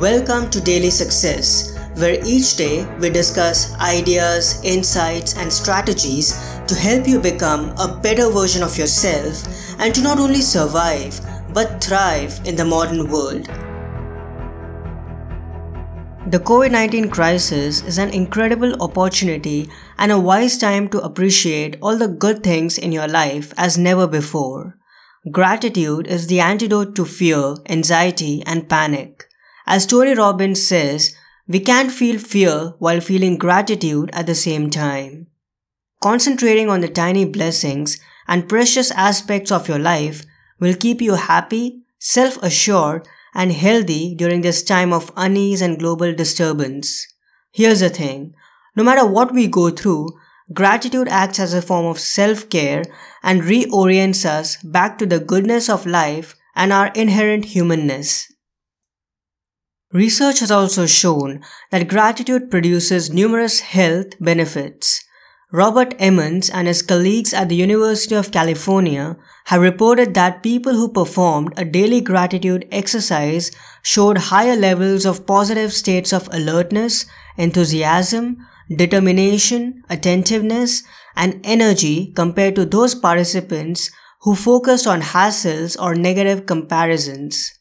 Welcome to Daily Success, where each day we discuss ideas, insights, and strategies to help you become a better version of yourself and to not only survive but thrive in the modern world. The COVID 19 crisis is an incredible opportunity and a wise time to appreciate all the good things in your life as never before. Gratitude is the antidote to fear, anxiety, and panic. As Tony Robbins says, we can't feel fear while feeling gratitude at the same time. Concentrating on the tiny blessings and precious aspects of your life will keep you happy, self assured, and healthy during this time of unease and global disturbance. Here's the thing no matter what we go through, gratitude acts as a form of self care and reorients us back to the goodness of life and our inherent humanness. Research has also shown that gratitude produces numerous health benefits. Robert Emmons and his colleagues at the University of California have reported that people who performed a daily gratitude exercise showed higher levels of positive states of alertness, enthusiasm, determination, attentiveness, and energy compared to those participants who focused on hassles or negative comparisons.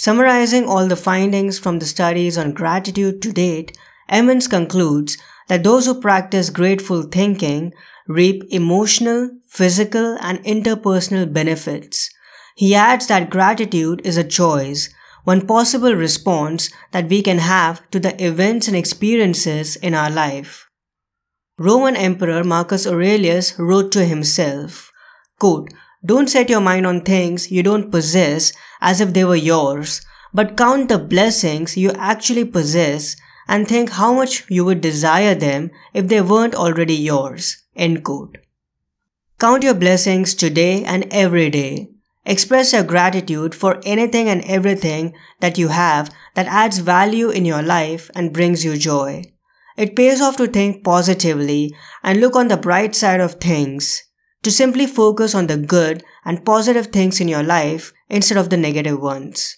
Summarizing all the findings from the studies on gratitude to date, Emmons concludes that those who practice grateful thinking reap emotional, physical, and interpersonal benefits. He adds that gratitude is a choice, one possible response that we can have to the events and experiences in our life. Roman Emperor Marcus Aurelius wrote to himself, quote, Don't set your mind on things you don't possess as if they were yours, but count the blessings you actually possess and think how much you would desire them if they weren't already yours. End quote. Count your blessings today and every day. Express your gratitude for anything and everything that you have that adds value in your life and brings you joy. It pays off to think positively and look on the bright side of things, to simply focus on the good and positive things in your life instead of the negative ones.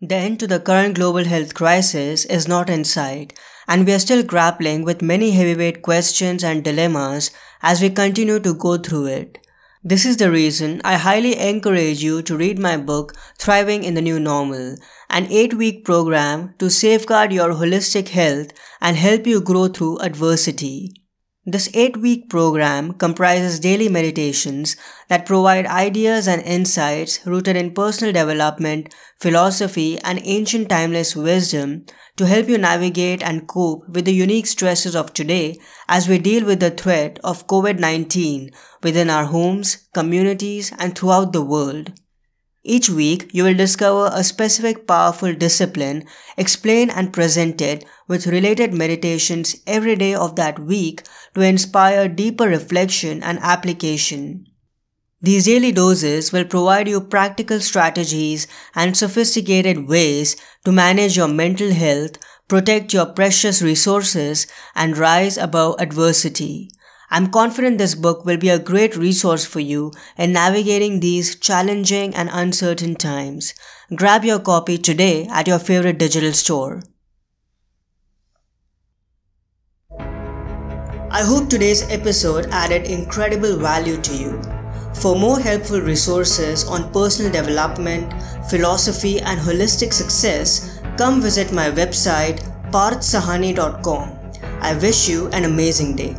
The end to the current global health crisis is not in sight, and we are still grappling with many heavyweight questions and dilemmas as we continue to go through it. This is the reason I highly encourage you to read my book, Thriving in the New Normal, an 8 week program to safeguard your holistic health and help you grow through adversity. This 8 week program comprises daily meditations that provide ideas and insights rooted in personal development, philosophy, and ancient timeless wisdom to help you navigate and cope with the unique stresses of today as we deal with the threat of COVID 19 within our homes, communities, and throughout the world. Each week, you will discover a specific powerful discipline, explain and present it with related meditations every day of that week to inspire deeper reflection and application. These daily doses will provide you practical strategies and sophisticated ways to manage your mental health, protect your precious resources, and rise above adversity. I'm confident this book will be a great resource for you in navigating these challenging and uncertain times. Grab your copy today at your favorite digital store. I hope today's episode added incredible value to you. For more helpful resources on personal development, philosophy, and holistic success, come visit my website parthsahani.com. I wish you an amazing day.